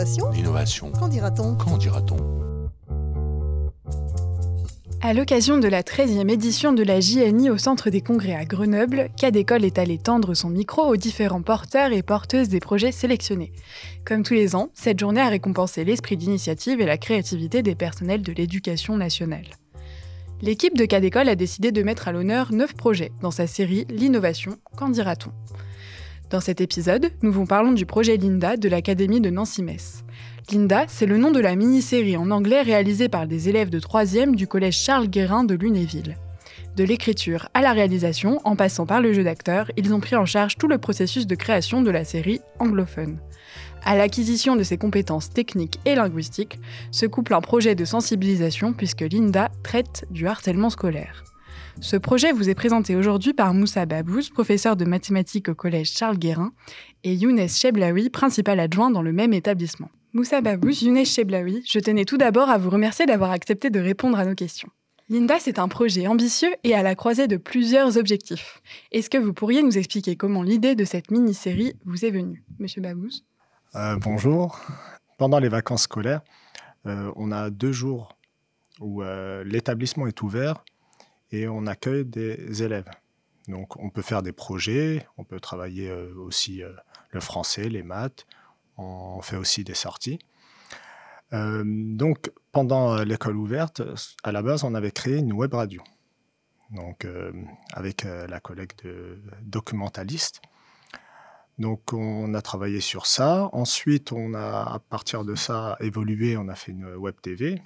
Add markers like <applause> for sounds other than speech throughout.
L'innovation L'innovation. Qu'en dira-t-on Qu'en dira-t-on À l'occasion de la 13e édition de la JNI au Centre des Congrès à Grenoble, Cadécole est allé tendre son micro aux différents porteurs et porteuses des projets sélectionnés. Comme tous les ans, cette journée a récompensé l'esprit d'initiative et la créativité des personnels de l'éducation nationale. L'équipe de Cadécole a décidé de mettre à l'honneur 9 projets dans sa série L'innovation, qu'en dira-t-on? Dans cet épisode, nous vous parlons du projet Linda de l'Académie de Nancy-Metz. Linda, c'est le nom de la mini-série en anglais réalisée par des élèves de 3e du collège Charles Guérin de Lunéville. De l'écriture à la réalisation, en passant par le jeu d'acteurs, ils ont pris en charge tout le processus de création de la série anglophone. À l'acquisition de ses compétences techniques et linguistiques se couple un projet de sensibilisation puisque Linda traite du harcèlement scolaire. Ce projet vous est présenté aujourd'hui par Moussa Babouz, professeur de mathématiques au collège Charles Guérin, et Younes Cheblaoui, principal adjoint dans le même établissement. Moussa Babouz, Younes Cheblaoui, je tenais tout d'abord à vous remercier d'avoir accepté de répondre à nos questions. Linda, c'est un projet ambitieux et à la croisée de plusieurs objectifs. Est-ce que vous pourriez nous expliquer comment l'idée de cette mini-série vous est venue, Monsieur Babouz euh, bonjour. Pendant les vacances scolaires, euh, on a deux jours où euh, l'établissement est ouvert et on accueille des élèves. Donc on peut faire des projets, on peut travailler aussi le français, les maths, on fait aussi des sorties. donc pendant l'école ouverte, à la base, on avait créé une web radio. Donc avec la collègue de documentaliste. Donc on a travaillé sur ça. Ensuite, on a à partir de ça évolué, on a fait une web TV.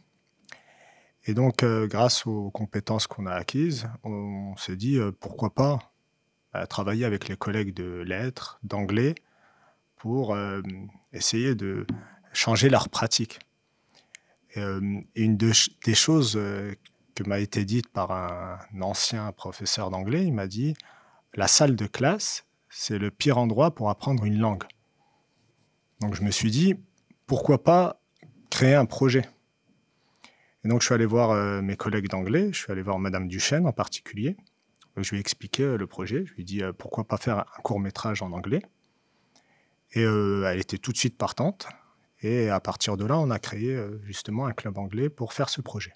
Et donc, euh, grâce aux compétences qu'on a acquises, on, s'est dit euh, pourquoi pas bah, travailler avec les collègues de lettres, d'anglais, pour euh, essayer de changer leur pratique. Une des choses que m'a été dite par un ancien professeur d'anglais, il m'a dit la salle de classe, c'est le pire endroit pour apprendre une langue. Donc je me suis dit, pourquoi pas créer un projet? Et donc je suis allé voir euh, mes collègues d'anglais, je suis allé voir Madame Duchesne en particulier. Je lui ai expliqué euh, le projet, je lui ai dit, euh, pourquoi pas faire un court métrage en anglais Et elle était tout de suite partante. Et à partir de là, on a créé justement un club anglais pour faire ce projet.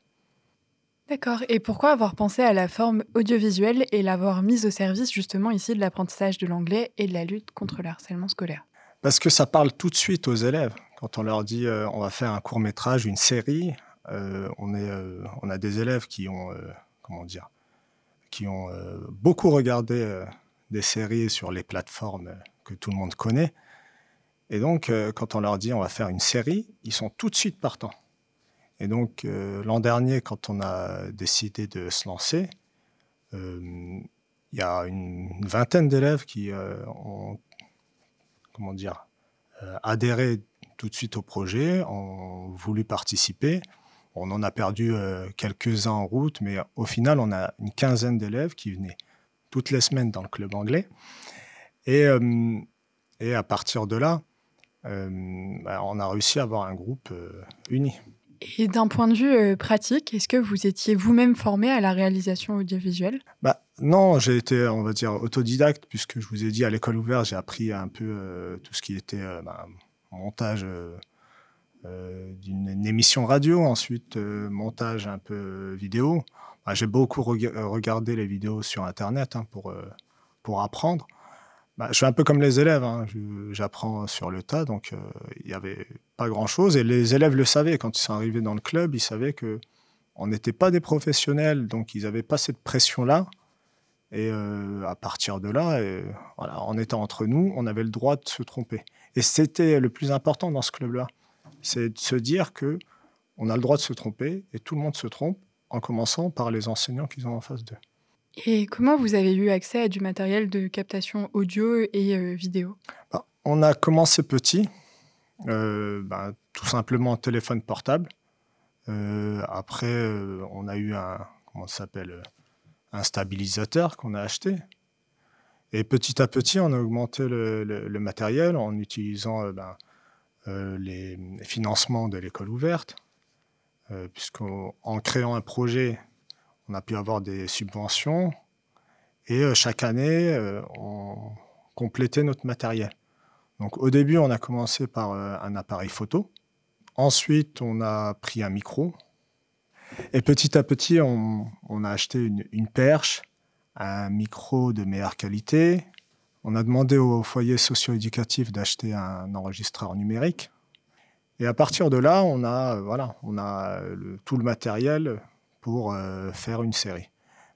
D'accord. Et pourquoi avoir pensé à la forme audiovisuelle et l'avoir mise au service justement ici de l'apprentissage de l'anglais et de la lutte contre le harcèlement scolaire? Parce que ça parle tout de suite aux élèves. Quand on leur dit euh, on va faire un court métrage, une série, euh, on, est, euh, on a des élèves qui ont, comment dire, qui ont beaucoup regardé des séries sur les plateformes que tout le monde connaît. Et donc, quand on leur dit on va faire une série, ils sont tout de suite partants. Et donc, euh, l'an dernier, quand on a décidé de se lancer, euh, il y a une, vingtaine d'élèves qui euh, ont comment dire, adhéré tout de suite au projet, ont voulu participer. On en a perdu quelques-uns en route, mais au final, on a une quinzaine d'élèves qui venaient toutes les semaines dans le club anglais. Et, et à partir de là, bah, on a réussi à avoir un groupe uni. Et d'un point de vue euh, pratique, est-ce que vous étiez vous-même formé à la réalisation audiovisuelle? Bah, Non, j'ai été, on va dire, autodidacte, puisque je vous ai dit, à l'école ouverte, j'ai appris un peu euh, tout ce qui était euh, bah, montage d'une émission radio, ensuite montage un peu vidéo. Bah, j'ai beaucoup regardé les vidéos sur Internet hein, pour, pour apprendre. Bah, je suis un peu comme les élèves, hein. j'apprends sur le tas, donc euh, il n'y avait pas grand-chose. Et les élèves le savaient, quand ils sont arrivés dans le club, ils savaient que on n'était pas des professionnels, donc ils n'avaient pas cette pression-là. Et euh, à partir de là, euh, en étant entre nous, on avait le droit de se tromper. Et c'était le plus important dans ce club-là, c'est de se dire que on a le droit de se tromper, et tout le monde se trompe, en commençant par les enseignants qu'ils ont en face d'eux. Et comment vous avez eu accès à du matériel de captation audio et euh, vidéo? Bah, On a commencé petit, euh, bah, tout simplement un téléphone portable. Euh, après, on a eu un, comment s'appelle, un stabilisateur qu'on a acheté. Et petit à petit, on a augmenté le, matériel en utilisant ben, les financements de l'école ouverte, puisqu'en créant un projet, on a pu avoir des subventions et euh, chaque année, euh, on complétait notre matériel. Donc au début, on a commencé par un appareil photo. Ensuite, on a pris un micro. Et petit à petit, on, a acheté une, perche, un micro de meilleure qualité. On a demandé au foyer socio-éducatif d'acheter un enregistreur numérique. Et à partir de là, on a, voilà, on a tout le matériel pour euh, faire une série.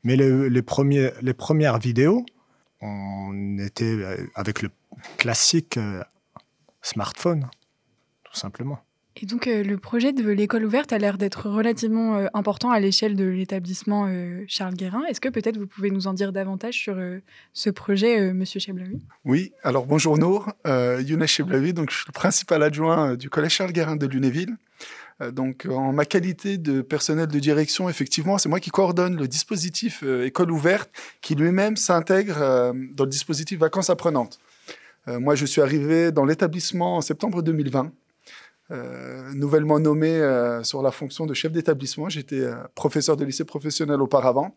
Mais les, les premières vidéos, on était euh, avec le classique euh, smartphone, tout simplement. Et donc, euh, le projet de l'école ouverte a l'air d'être relativement euh, important à l'échelle de l'établissement euh, Charles Guérin. Est-ce que peut-être vous pouvez nous en dire davantage sur ce projet, Monsieur Cheblaoui? Oui, alors bonjour Nour, Younes donc je suis le principal adjoint du collège Charles Guérin de Lunéville. Donc, en ma qualité de personnel de direction, effectivement, c'est moi qui coordonne le dispositif école ouverte, qui lui-même s'intègre dans le dispositif vacances apprenantes. moi, je suis arrivé dans l'établissement en septembre 2020. Euh, nouvellement nommé euh, sur la fonction de chef d'établissement. J'étais euh, professeur de lycée professionnel auparavant.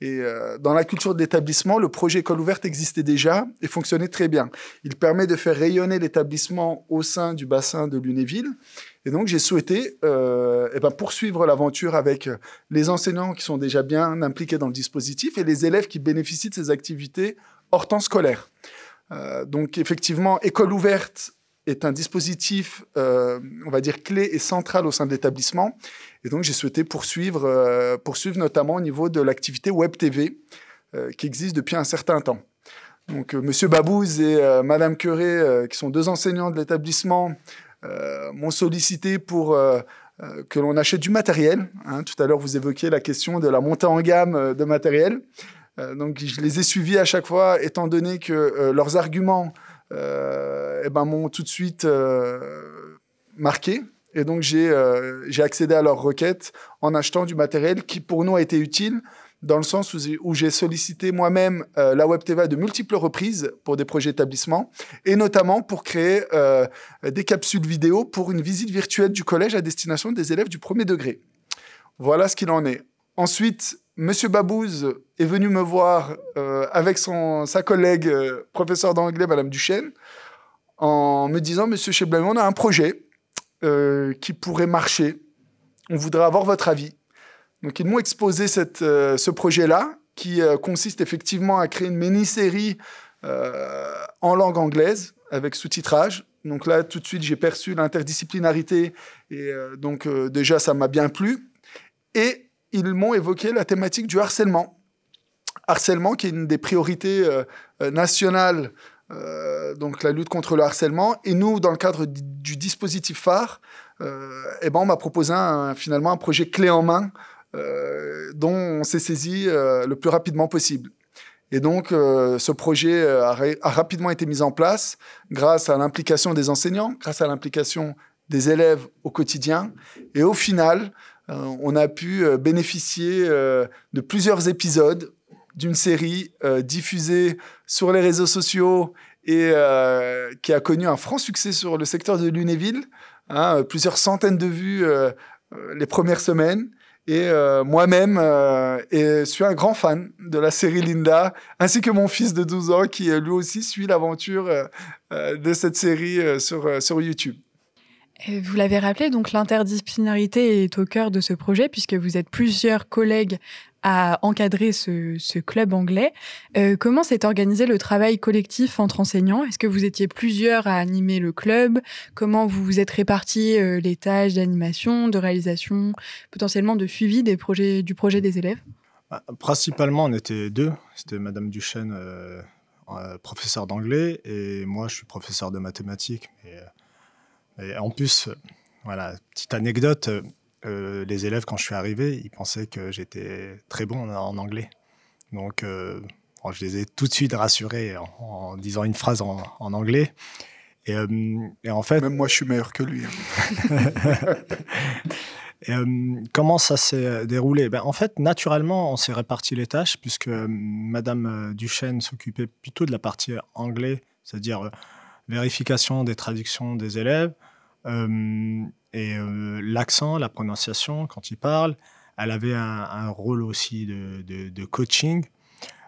Et dans la culture de l'établissement, le projet École ouverte existait déjà et fonctionnait très bien. Il permet de faire rayonner l'établissement au sein du bassin de Lunéville. Et donc, j'ai souhaité eh ben, poursuivre l'aventure avec les enseignants qui sont déjà bien impliqués dans le dispositif et les élèves qui bénéficient de ces activités hors temps scolaire. donc, effectivement, École ouverte est un dispositif, euh, on va dire, clé et central au sein de l'établissement. Et donc, j'ai souhaité poursuivre, euh, poursuivre notamment au niveau de l'activité Web TV, euh, qui existe depuis un certain temps. Donc, Monsieur Babouze et Madame Curé, qui sont deux enseignants de l'établissement, m'ont sollicité pour que l'on achète du matériel. Hein. Tout à l'heure, vous évoquiez la question de la montée en gamme de matériel. donc, je les ai suivis à chaque fois, étant donné que leurs arguments eh ben, m'ont tout de suite euh, marqué. Et donc, euh, j'ai accédé à leur requête en achetant du matériel qui, pour nous, a été utile dans le sens où, j'ai sollicité moi-même la Web TV à de multiples reprises pour des projets d'établissement, et notamment pour créer des capsules vidéo pour une visite virtuelle du collège à destination des élèves du premier degré. Voilà ce qu'il en est. Ensuite, Monsieur Babouze est venu me voir euh, avec son, sa collègue euh, professeur d'anglais, Madame Duchesne, en me disant Monsieur Cheblain, on a un projet euh, qui pourrait marcher. On voudrait avoir votre avis. Donc ils m'ont exposé cette, ce projet-là, qui consiste effectivement à créer une mini-série en langue anglaise avec sous-titrage. Donc là, tout de suite, j'ai perçu l'interdisciplinarité et donc déjà, ça m'a bien plu. Et ils m'ont évoqué la thématique du harcèlement. Harcèlement qui est une des priorités euh, euh, nationales, euh, donc la lutte contre le harcèlement. Et nous, dans le cadre du dispositif phare, eh ben, on m'a proposé finalement un projet clé en main dont on s'est saisi le plus rapidement possible. Et donc, ce projet a, rapidement été mis en place grâce à l'implication des enseignants, grâce à l'implication des élèves au quotidien. Et au final, on a pu euh, bénéficier euh, de plusieurs épisodes d'une série diffusée sur les réseaux sociaux et qui a connu un franc succès sur le secteur de Lunéville. Hein, plusieurs centaines de vues les premières semaines. Et moi-même, et suis un grand fan de la série Linda, ainsi que mon fils de 12 ans qui lui aussi suit l'aventure de cette série sur YouTube. Vous l'avez rappelé, donc l'interdisciplinarité est au cœur de ce projet puisque vous êtes plusieurs collègues à encadrer ce, club anglais. Euh, comment s'est organisé le travail collectif entre enseignants? Est-ce que vous étiez plusieurs à animer le club? Comment vous vous êtes répartis euh, les tâches d'animation, de réalisation, potentiellement de suivi des projets, du projet des élèves? Bah, Principalement, on était deux. C'était Madame Duchesne, euh, professeur d'anglais, et moi, je suis professeur de mathématiques. Et en plus, voilà, petite anecdote, euh, les élèves, quand je suis arrivé, ils pensaient que j'étais très bon en, anglais. Donc, euh, je les ai tout de suite rassurés en, disant une phrase en, anglais. Euh, et, en fait. Même moi, je suis meilleur que lui. Hein. <laughs> et, comment ça s'est déroulé? Ben, En fait, naturellement, on s'est réparti les tâches, puisque Madame Duchesne s'occupait plutôt de la partie anglais, c'est-à-dire vérification des traductions des élèves, euh, et euh, l'accent, la prononciation, quand il parle, elle avait un, rôle aussi de, coaching.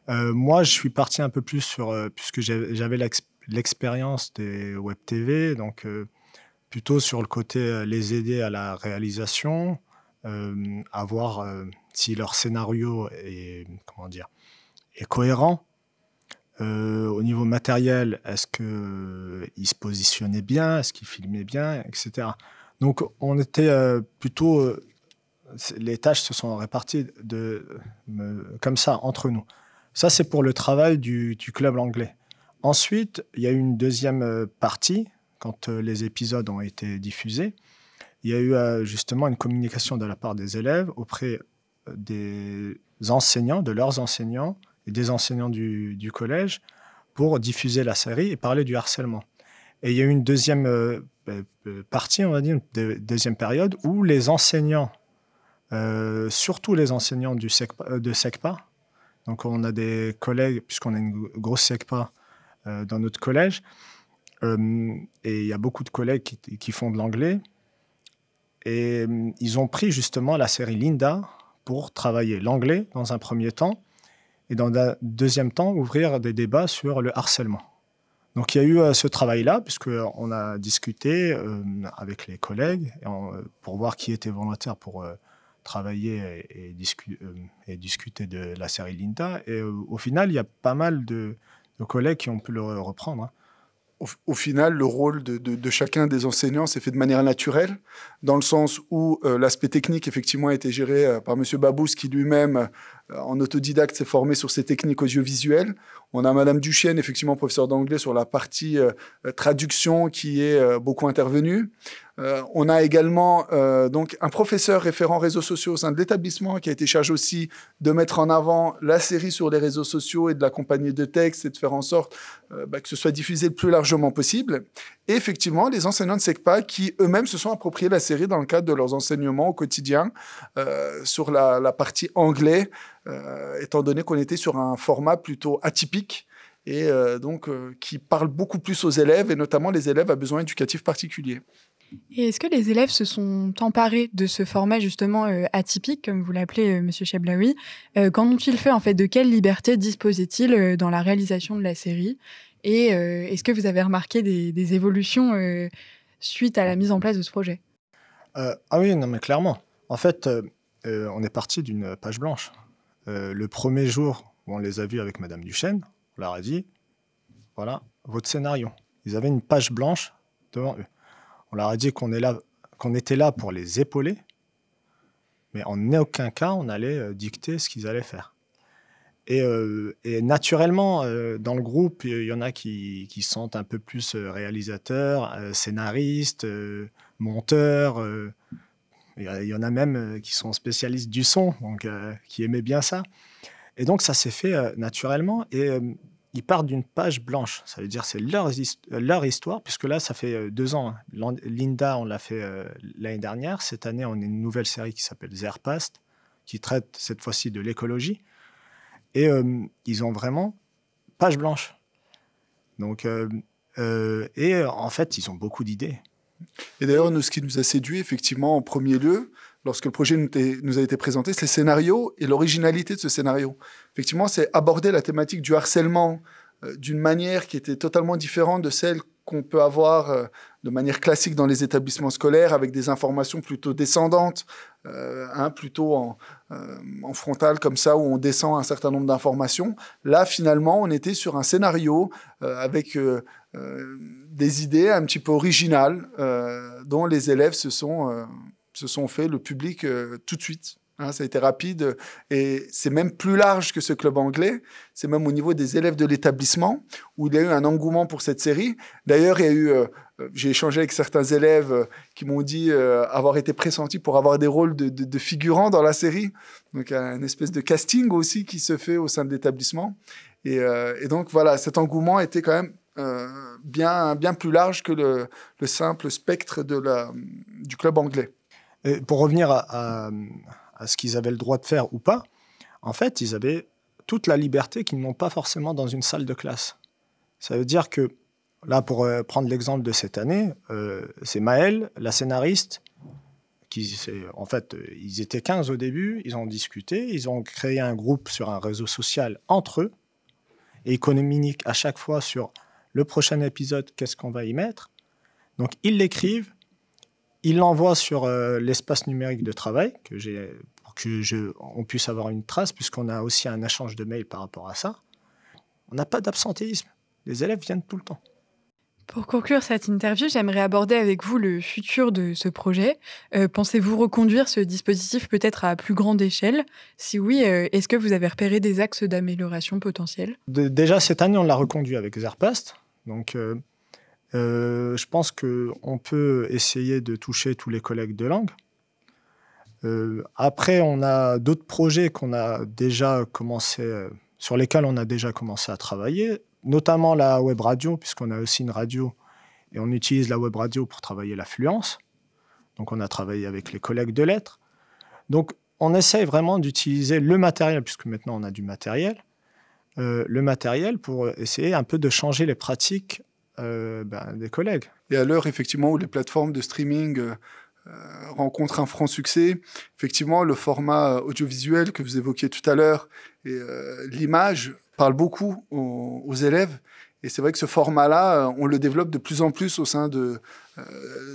Euh, moi, je suis parti un peu plus sur, puisque j'avais l'expérience des web TV, donc plutôt sur le côté les aider à la réalisation, à voir si leur scénario est, comment dire, est cohérent. Au niveau matériel, est-ce qu'ils se positionnaient bien, est-ce qu'ils filmaient bien, etc. Donc on était plutôt les tâches se sont réparties de, comme ça entre nous. Ça, c'est pour le travail du, club anglais. Ensuite, il y a eu une deuxième euh, partie, quand euh, les épisodes ont été diffusés. Il y a eu euh, justement une communication de la part des élèves auprès des enseignants, de leurs enseignants et des enseignants du, collège pour diffuser la série et parler du harcèlement. Et il y a eu une deuxième partie, on va dire, une deuxième période où les enseignants euh, surtout les enseignants euh, de SECPA. Donc on a des collègues, puisqu'on a une grosse SECPA euh, dans notre collège, et il y a beaucoup de collègues qui, font de l'anglais. Et ils ont pris justement la série Linda pour travailler l'anglais dans un premier temps, et dans un deuxième temps, ouvrir des débats sur le harcèlement. Donc il y a eu ce travail-là, puisqu'on a discuté avec les collègues pour voir qui était volontaire pour travailler et, euh, discuter de la série Linda. Et euh, au final, il y a pas mal de, collègues qui ont pu le reprendre. Hein. Au, final, le rôle de, chacun des enseignants s'est fait de manière naturelle, dans le sens où euh, l'aspect technique, effectivement, a été géré par M. Babous, qui lui-même, en autodidacte, s'est formé sur ces techniques audiovisuelles. On a Mme Duchesne, effectivement, professeur d'anglais, sur la partie traduction, qui est beaucoup intervenue. Euh, on a également euh, donc un professeur référent réseaux sociaux au sein de l'établissement qui a été chargé aussi de mettre en avant la série sur les réseaux sociaux et de l'accompagner de textes et de faire en sorte euh, bah, que ce soit diffusé le plus largement possible. Et effectivement, les enseignants de SECPA qui eux-mêmes se sont appropriés la série dans le cadre de leurs enseignements au quotidien sur la, la, partie anglais, étant donné qu'on était sur un format plutôt atypique et donc qui parle beaucoup plus aux élèves et notamment les élèves à besoins éducatifs particuliers. Et est-ce que les élèves se sont emparés de ce format justement euh, atypique, comme vous l'appelez, euh, Monsieur Chablaoui euh, Qu'en ont-ils fait en fait? De quelle liberté disposaient-ils dans la réalisation de la série? Et est-ce que vous avez remarqué des, évolutions suite à la mise en place de ce projet? Ah oui, non mais clairement. En fait, on est parti d'une page blanche. le premier jour où on les a vus avec Madame Duchesne, on leur a dit, voilà, votre scénario. Ils avaient une page blanche devant eux. On leur a dit qu'on était là pour les épauler, mais en aucun cas on allait euh, dicter ce qu'ils allaient faire. Et, euh, naturellement, euh, dans le groupe, il y en a qui, qui sont un peu plus réalisateurs, scénaristes, monteurs. Il y en a même qui sont spécialistes du son, donc qui aimaient bien ça. Et donc ça s'est fait naturellement. Ils partent d'une page blanche. Ça veut dire c'est leur, histoire, puisque là, ça fait euh, deux ans. Hein. Linda, on l'a fait euh, l'année dernière. Cette année, on a une nouvelle série qui s'appelle Zerpast, qui traite cette fois-ci de l'écologie. Et euh, ils ont vraiment page blanche. Donc, et en fait, ils ont beaucoup d'idées. Et d'ailleurs, ce qui nous a séduit, effectivement, en premier lieu, lorsque le projet nous a été présenté, c'est le scénario et l'originalité de ce scénario. Effectivement, c'est aborder la thématique du harcèlement euh, d'une manière qui était totalement différente de celle qu'on peut avoir euh, de manière classique dans les établissements scolaires, avec des informations plutôt descendantes, euh, hein, plutôt en, en frontal comme ça, où on descend un certain nombre d'informations. Là, finalement, on était sur un scénario avec des idées un petit peu originales, dont les élèves se sont se sont fait le public euh, tout de suite. Hein, ça a été rapide et c'est même plus large que ce club anglais. C'est même au niveau des élèves de l'établissement où il y a eu un engouement pour cette série. D'ailleurs, il y a eu, euh, j'ai échangé avec certains élèves euh, qui m'ont dit avoir été pressentis pour avoir des rôles de, figurants dans la série. Donc, il y a une espèce de casting aussi qui se fait au sein de l'établissement. Et, donc, voilà, cet engouement était quand même bien, bien plus large que le, le simple spectre du club anglais pour revenir à, ce qu'ils avaient le droit de faire ou pas, en fait, ils avaient toute la liberté qu'ils n'ont pas forcément dans une salle de classe. Ça veut dire que, là, pour euh, prendre l'exemple de cette année, euh, c'est Maëlle, la scénariste, qui, en fait, euh, ils étaient 15 au début, ils ont discuté, ils ont créé un groupe sur un réseau social entre eux, et ils communiquent à chaque fois sur le prochain épisode, qu'est-ce qu'on va y mettre. Donc ils l'écrivent, ils l'envoient sur euh, l'espace numérique de travail, que j'ai, pour que je, on puisse avoir une trace, puisqu'on a aussi un échange de mails par rapport à ça. On n'a pas d'absentéisme. Les élèves viennent tout le temps. Pour conclure cette interview, j'aimerais aborder avec vous le futur de ce projet. Euh, pensez-vous reconduire ce dispositif peut-être à plus grande échelle? Si oui, euh, est-ce que vous avez repéré des axes d'amélioration potentiels Déjà cette année, on l'a reconduit avec Zerpast. Donc, euh, je pense qu'on peut essayer de toucher tous les collègues de langue. après, on a d'autres projets qu'on a déjà commencé, sur lesquels on a déjà commencé à travailler notamment la web radio, puisqu'on a aussi une radio et on utilise la web radio pour travailler l'affluence. Donc on a travaillé avec les collègues de lettres. Donc on essaye vraiment d'utiliser le matériel, puisque maintenant on a du matériel, euh, le matériel pour essayer un peu de changer les pratiques euh, ben, des collègues. Et à l'heure effectivement où les plateformes de streaming euh, rencontrent un franc succès, effectivement le format audiovisuel que vous évoquiez tout à l'heure et l'image parle beaucoup aux, élèves. Et c'est vrai que ce format-là, euh, on le développe de plus en plus au sein de, euh,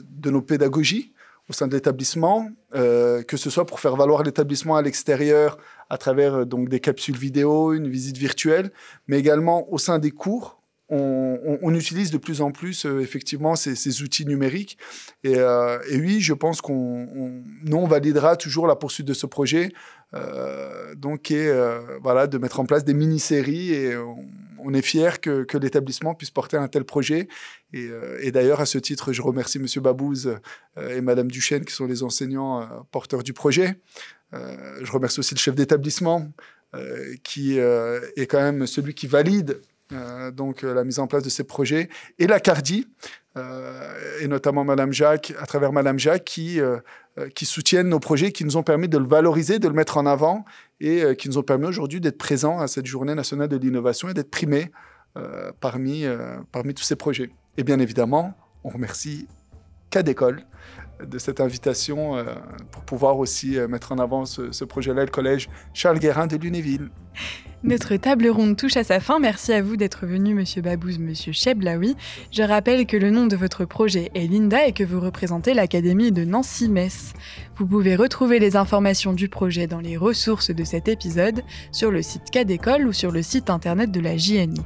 de nos pédagogies, au sein de l'établissement, euh, que ce soit pour faire valoir l'établissement à l'extérieur à travers donc des capsules vidéo, une visite virtuelle, mais également au sein des cours on, utilise de plus en plus euh, effectivement ces, outils numériques. Euh, et, oui, je pense qu'on on, validera toujours la poursuite de ce projet, euh, donc et, voilà, de mettre en place des mini-séries. Et on, est fier que, l'établissement puisse porter un tel projet. Et, d'ailleurs, à ce titre, je remercie Monsieur Babouze et Madame Duchesne, qui sont les enseignants porteurs du projet. je remercie aussi le chef d'établissement, qui est quand même celui qui valide euh, donc euh, la mise en place de ces projets, et la CARDI, euh, et notamment Madame Jacques, à travers Madame Jacques, qui, qui soutiennent nos projets, qui nous ont permis de le valoriser, de le mettre en avant, et qui nous ont permis aujourd'hui d'être présents à cette journée nationale de l'innovation et d'être primés parmi, parmi tous ces projets. Et bien évidemment, on remercie CADécole de cette invitation pour pouvoir aussi mettre en avant ce, projet-là, le collège Charles Guérin de Lunéville. Notre table ronde touche à sa fin. Merci à vous d'être venu, Monsieur Babouze, Monsieur Cheblaoui. Je rappelle que le nom de votre projet est Linda et que vous représentez l'Académie de Nancy-Metz. Vous pouvez retrouver les informations du projet dans les ressources de cet épisode sur le site Cadécole ou sur le site internet de la JNI.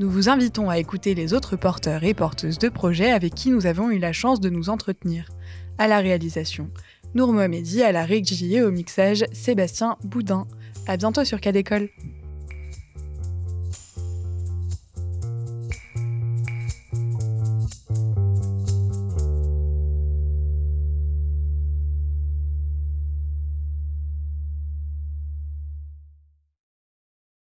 Nous vous invitons à écouter les autres porteurs et porteuses de projets avec qui nous avons eu la chance de nous entretenir. À la réalisation, Nour Mohamedi, à la régie et au mixage, Sébastien Boudin. À bientôt sur Cadécole.